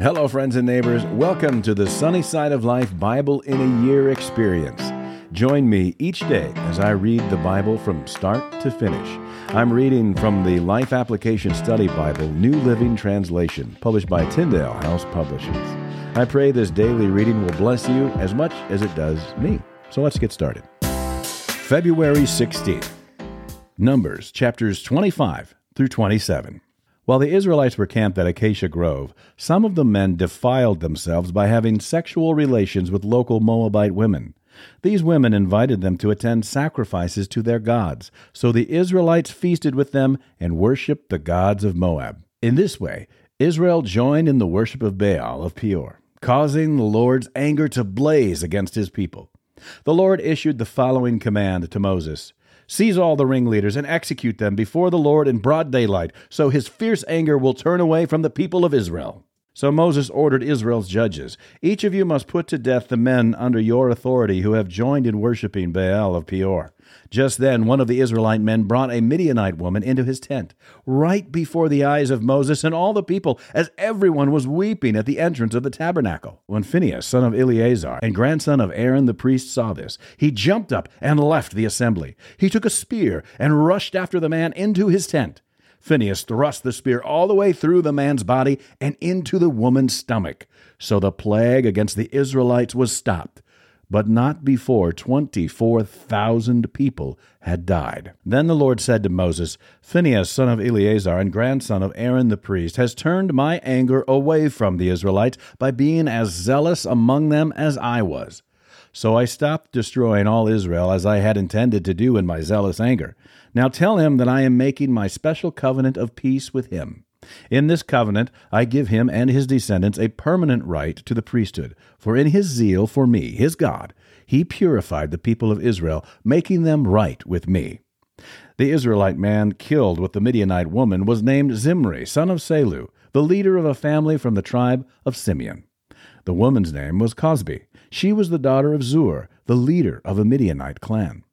Hello, friends and neighbors. Welcome to the Sunny Side of Life Bible in a Year experience. Join me each day as I read the Bible from start to finish. I'm reading from the Life Application Study Bible, New Living Translation, published by Tyndale House Publishers. I pray this daily reading will bless you as much as it does me. So let's get started. February 16th, Numbers chapters 25 through 27. While the Israelites were camped at Acacia Grove, some of the men defiled themselves by having sexual relations with local Moabite women. These women invited them to attend sacrifices to their gods, so the Israelites feasted with them and worshiped the gods of Moab. In this way, Israel joined in the worship of Baal of Peor, causing the Lord's anger to blaze against his people. The Lord issued the following command to Moses Seize all the ringleaders and execute them before the Lord in broad daylight, so his fierce anger will turn away from the people of Israel. So Moses ordered Israel's judges Each of you must put to death the men under your authority who have joined in worshipping Baal of Peor. Just then, one of the Israelite men brought a Midianite woman into his tent, right before the eyes of Moses and all the people, as everyone was weeping at the entrance of the tabernacle. When Phinehas, son of Eleazar, and grandson of Aaron the priest, saw this, he jumped up and left the assembly. He took a spear and rushed after the man into his tent. Phinehas thrust the spear all the way through the man's body and into the woman's stomach. So the plague against the Israelites was stopped but not before 24,000 people had died. Then the Lord said to Moses, Phinehas, son of Eleazar and grandson of Aaron the priest, has turned my anger away from the Israelites by being as zealous among them as I was. So I stopped destroying all Israel as I had intended to do in my zealous anger. Now tell him that I am making my special covenant of peace with him. In this covenant, I give him and his descendants a permanent right to the priesthood, for in his zeal for me, his God, he purified the people of Israel, making them right with me. The Israelite man killed with the Midianite woman was named Zimri, son of Salu, the leader of a family from the tribe of Simeon. The woman's name was Cosbi. She was the daughter of Zur, the leader of a Midianite clan.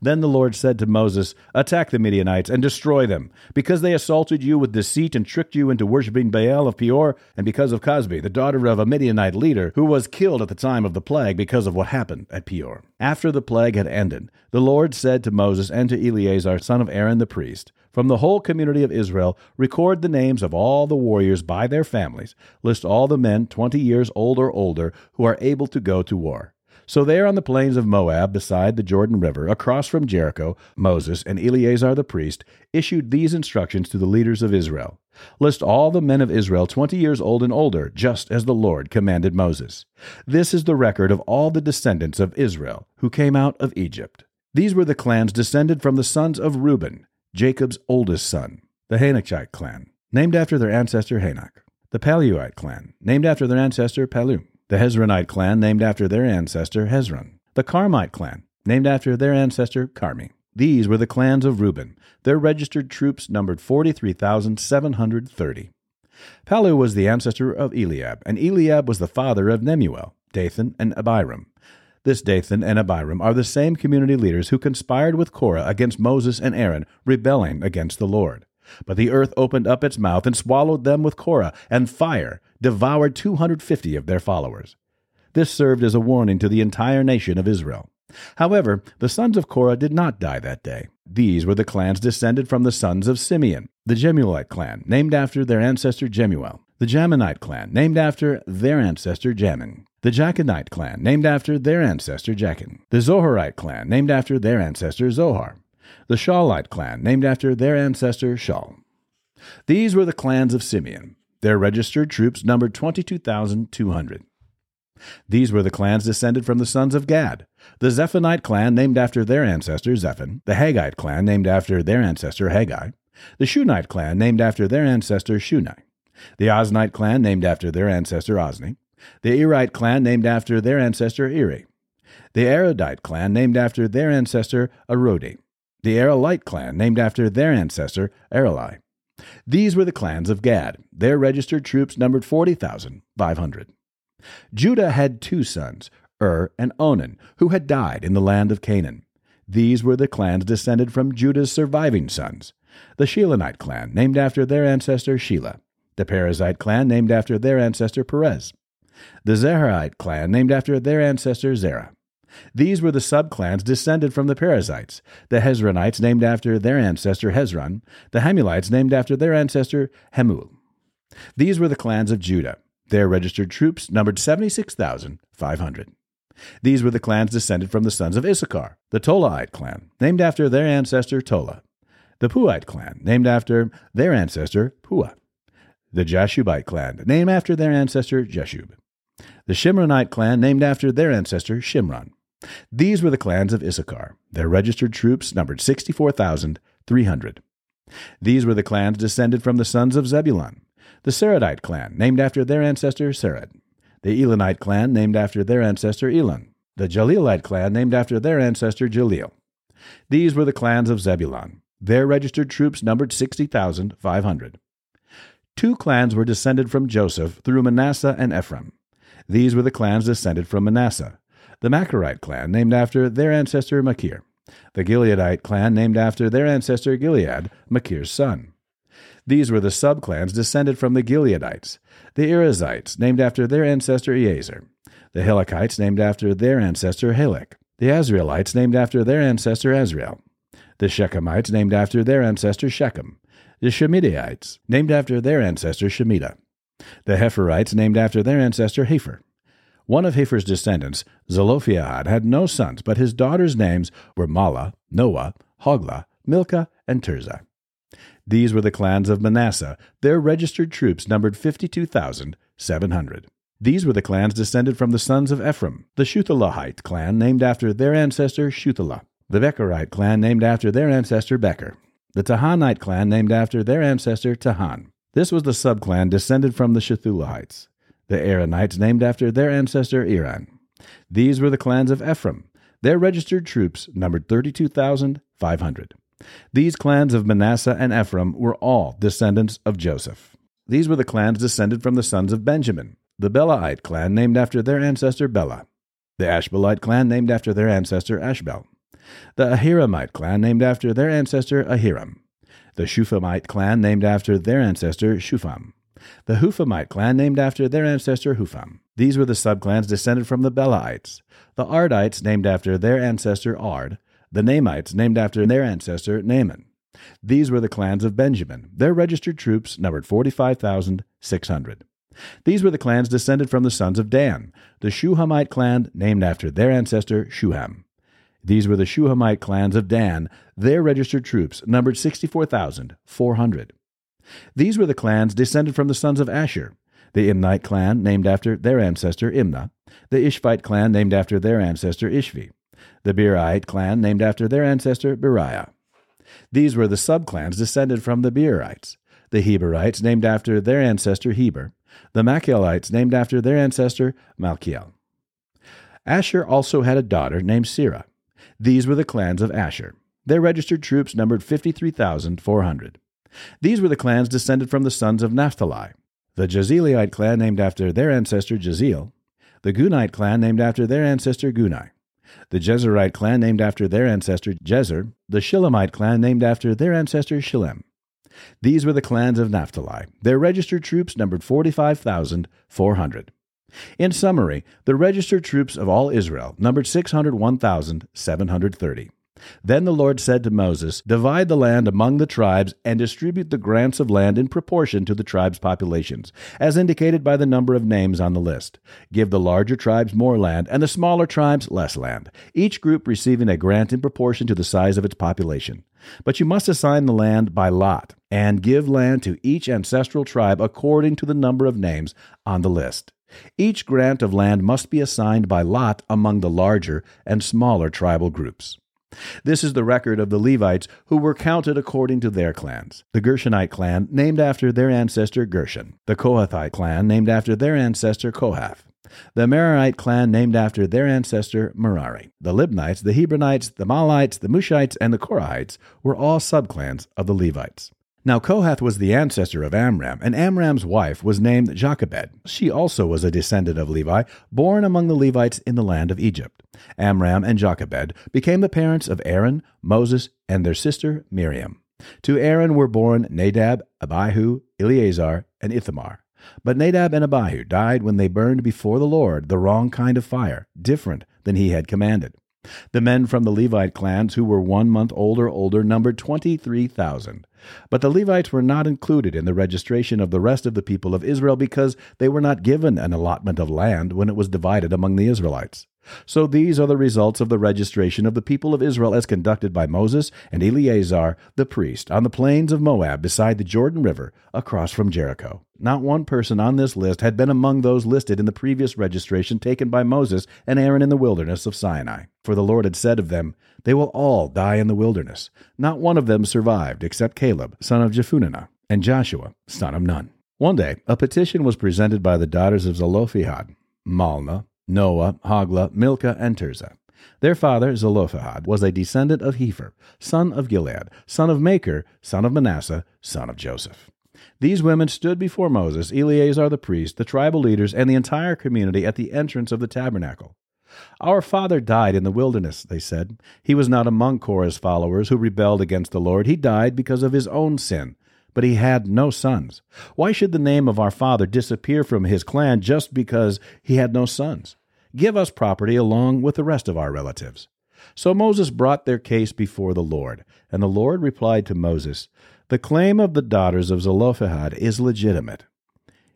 Then the Lord said to Moses, Attack the Midianites and destroy them, because they assaulted you with deceit and tricked you into worshipping Baal of Peor, and because of Cosbi, the daughter of a Midianite leader, who was killed at the time of the plague because of what happened at Peor. After the plague had ended, the Lord said to Moses and to Eleazar, son of Aaron the priest, From the whole community of Israel, record the names of all the warriors by their families, list all the men twenty years old or older who are able to go to war. So there on the plains of Moab, beside the Jordan River, across from Jericho, Moses and Eleazar the priest issued these instructions to the leaders of Israel List all the men of Israel twenty years old and older, just as the Lord commanded Moses. This is the record of all the descendants of Israel who came out of Egypt. These were the clans descended from the sons of Reuben, Jacob's oldest son, the Hanochite clan, named after their ancestor Hanoch, the Palluite clan, named after their ancestor Pallu, the Hezronite clan, named after their ancestor Hezron, the Carmite clan, named after their ancestor Carmi. These were the clans of Reuben. Their registered troops numbered 43,730. Pallu was the ancestor of Eliab, and Eliab was the father of Nemuel, Dathan, and Abiram. This Dathan and Abiram are the same community leaders who conspired with Korah against Moses and Aaron, rebelling against the Lord. But the earth opened up its mouth and swallowed them with Korah, and fire devoured 250 of their followers. This served as a warning to the entire nation of Israel. However, the sons of Korah did not die that day. These were the clans descended from the sons of Simeon, the Jemuelite clan, named after their ancestor Jemuel, the Jaminite clan, named after their ancestor Jamin, the Jakinite clan, named after their ancestor Jakin, the Zoharite clan, named after their ancestor Zohar, the Shaulite clan, named after their ancestor Shaul. These were the clans of Simeon. Their registered troops numbered 22,200. These were the clans descended from the sons of Gad. The Zephonite clan, named after their ancestor Zephon, the Haggite clan, named after their ancestor Haggi, the Shunite clan, named after their ancestor Shuni, the Oznite clan, named after their ancestor Ozni, the Erite clan, named after their ancestor Eri, the Arodite clan, named after their ancestor Arodi, the Arelite clan, named after their ancestor Areli. These were the clans of Gad. Their registered troops numbered 40,500. Judah had two sons, Ur and Onan, who had died in the land of Canaan. These were the clans descended from Judah's surviving sons. The Shelanite clan, named after their ancestor Shelah. The Perezite clan, named after their ancestor Perez. The Zerahite clan, named after their ancestor Zerah. These were the subclans descended from the Perezites, the Hezronites named after their ancestor Hezron, the Hamulites named after their ancestor Hamul. These were the clans of Judah. Their registered troops numbered 76,500. These were the clans descended from the sons of Issachar, the Tolaite clan, named after their ancestor Tola, the Puite clan, named after their ancestor Puah, the Jashubite clan, named after their ancestor Jashub, the Shimronite clan, named after their ancestor Shimron. These were the clans of Issachar. Their registered troops numbered 64,300. These were the clans descended from the sons of Zebulun, the Seredite clan, named after their ancestor Sered, the Elonite clan, named after their ancestor Elon, the Jahleelite clan, named after their ancestor Jahleel. These were the clans of Zebulun. Their registered troops numbered 60,500. Two clans were descended from Joseph through Manasseh and Ephraim. These were the clans descended from Manasseh the Makirite clan, named after their ancestor Makir, the Gileadite clan, named after their ancestor Gilead, Makir's son. These were the subclans descended from the Gileadites, the Iezerites, named after their ancestor Ezer, the Helekites, named after their ancestor Helek, the Asrielites, named after their ancestor Asriel, the Shechemites, named after their ancestor Shechem, the Shemidaites, named after their ancestor Shemida, the Hepherites, named after their ancestor Hepher, one of Hepher's descendants, Zelophehad, had no sons, but his daughters' names were Mahlah, Noah, Hoglah, Milcah, and Tirzah. These were the clans of Manasseh. Their registered troops numbered 52,700. These were the clans descended from the sons of Ephraim, the Shuthelahite clan named after their ancestor Shuthelah, the Bekerite clan named after their ancestor Beker, the Tahanite clan named after their ancestor Tahan. This was the subclan descended from the Shuthelahites the Eranites named after their ancestor Eran. These were the clans of Ephraim. Their registered troops numbered 32,500. These clans of Manasseh and Ephraim were all descendants of Joseph. These were the clans descended from the sons of Benjamin, the Belaite clan named after their ancestor Bela, the Ashbelite clan named after their ancestor Ashbel, the Ahiramite clan named after their ancestor Ahiram, the Shuphamite clan named after their ancestor Shupham, the Huphamite clan named after their ancestor Hupham. These were the subclans descended from the Belaites, the Ardites named after their ancestor Ard, the Naamites named after their ancestor Naaman. These were the clans of Benjamin. Their registered troops numbered 45,600. These were the clans descended from the sons of Dan, the Shuhamite clan named after their ancestor Shuham. These were the Shuhamite clans of Dan. Their registered troops numbered 64,400. These were the clans descended from the sons of Asher the Imnite clan, named after their ancestor Imnah, the Ishvite clan, named after their ancestor Ishvi, the Beriite clan, named after their ancestor Beriah. These were the subclans descended from the Beriites, the Heberites, named after their ancestor Heber, the Malkielites, named after their ancestor Malkiel. Asher also had a daughter named Serah. These were the clans of Asher. Their registered troops numbered 53,400. These were the clans descended from the sons of Naphtali the Jahzeelite clan named after their ancestor Jahzeel, the Gunite clan named after their ancestor Guni, the Jezerite clan named after their ancestor Jezer, the Shillemite clan named after their ancestor Shillem. These were the clans of Naphtali. Their registered troops numbered 45,400. In summary, the registered troops of all Israel numbered 601,730. Then the Lord said to Moses, Divide the land among the tribes and distribute the grants of land in proportion to the tribes' populations, as indicated by the number of names on the list. Give the larger tribes more land and the smaller tribes less land, each group receiving a grant in proportion to the size of its population. But you must assign the land by lot and give land to each ancestral tribe according to the number of names on the list. Each grant of land must be assigned by lot among the larger and smaller tribal groups. This is the record of the Levites who were counted according to their clans. The Gershonite clan, named after their ancestor Gershon. The Kohathite clan, named after their ancestor Kohath. The Merarite clan, named after their ancestor Merari. The Libnites, the Hebronites, the Mahlites, the Mushites, and the Korahites were all subclans of the Levites. Now Kohath was the ancestor of Amram, and Amram's wife was named Jochebed. She also was a descendant of Levi, born among the Levites in the land of Egypt. Amram and Jochebed became the parents of Aaron, Moses, and their sister Miriam. To Aaron were born Nadab, Abihu, Eleazar, and Ithamar. But Nadab and Abihu died when they burned before the Lord the wrong kind of fire, different than he had commanded. The men from the Levite clans who were one month old or older numbered 23,000. But the Levites were not included in the registration of the rest of the people of Israel because they were not given an allotment of land when it was divided among the Israelites. So these are the results of the registration of the people of Israel as conducted by Moses and Eleazar the priest on the plains of Moab beside the Jordan River across from Jericho. Not one person on this list had been among those listed in the previous registration taken by Moses and Aaron in the wilderness of Sinai. For the Lord had said of them, They will all die in the wilderness. Not one of them survived except Caleb, son of Jephunneh, and Joshua, son of Nun. One day, a petition was presented by the daughters of Zelophehad, Mahlah, Noah, Hoglah, Milcah, and Tirzah. Their father, Zelophehad, was a descendant of Hepher, son of Gilead, son of Makir, son of Manasseh, son of Joseph. These women stood before Moses, Eleazar the priest, the tribal leaders, and the entire community at the entrance of the tabernacle. Our father died in the wilderness, they said. He was not among Korah's followers who rebelled against the Lord. He died because of his own sin, but he had no sons. Why should the name of our father disappear from his clan just because he had no sons? Give us property along with the rest of our relatives. So Moses brought their case before the Lord, and the Lord replied to Moses, The claim of the daughters of Zelophehad is legitimate.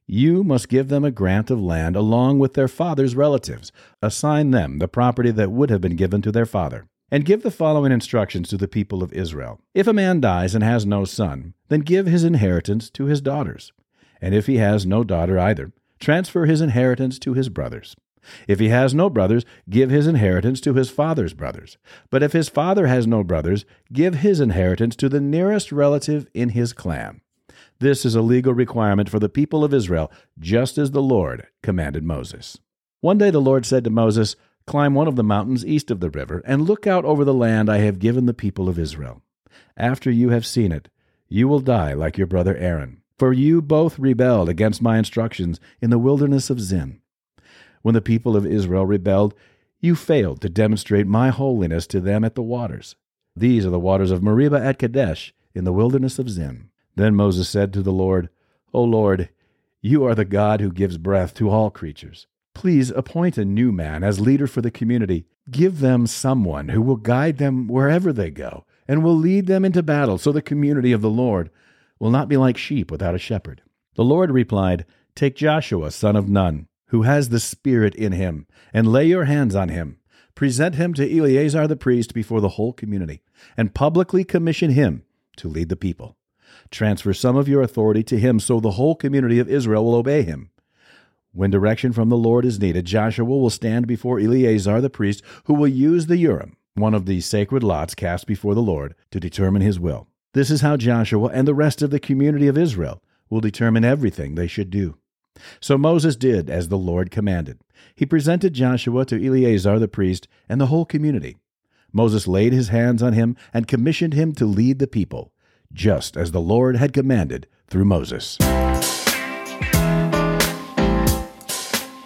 You must give them a grant of land along with their father's relatives. Assign them the property that would have been given to their father. And give the following instructions to the people of Israel. If a man dies and has no son, then give his inheritance to his daughters. And if he has no daughter either, transfer his inheritance to his brothers. If he has no brothers, give his inheritance to his father's brothers. But if his father has no brothers, give his inheritance to the nearest relative in his clan. This is a legal requirement for the people of Israel, just as the Lord commanded Moses. One day the Lord said to Moses, Climb one of the mountains east of the river, and look out over the land I have given the people of Israel. After you have seen it, you will die like your brother Aaron, for you both rebelled against my instructions in the wilderness of Zin. When the people of Israel rebelled, you failed to demonstrate my holiness to them at the waters. These are the waters of Meribah at Kadesh in the wilderness of Zin. Then Moses said to the Lord, O Lord, you are the God who gives breath to all creatures. Please appoint a new man as leader for the community. Give them someone who will guide them wherever they go and will lead them into battle so the community of the Lord will not be like sheep without a shepherd. The Lord replied, Take Joshua, son of Nun, who has the Spirit in him, and lay your hands on him. Present him to Eleazar the priest before the whole community, and publicly commission him to lead the people. Transfer some of your authority to him so the whole community of Israel will obey him. When direction from the Lord is needed, Joshua will stand before Eleazar the priest, who will use the Urim, one of the sacred lots cast before the Lord, to determine his will. This is how Joshua and the rest of the community of Israel will determine everything they should do. So Moses did as the Lord commanded. He presented Joshua to Eleazar the priest and the whole community. Moses laid his hands on him and commissioned him to lead the people, just as the Lord had commanded through Moses.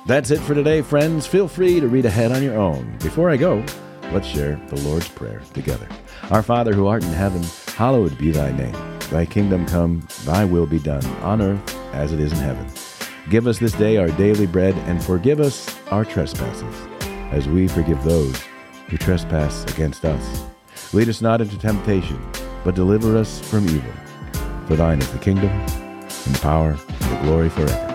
That's it for today, friends. Feel free to read ahead on your own. Before I go, let's share the Lord's Prayer together. Our Father who art in heaven, hallowed be thy name. Thy kingdom come, thy will be done, on earth as it is in heaven. Give us this day our daily bread, and forgive us our trespasses, as we forgive those who trespass against us. Lead us not into temptation, but deliver us from evil. For thine is the kingdom, and power, and the glory forever.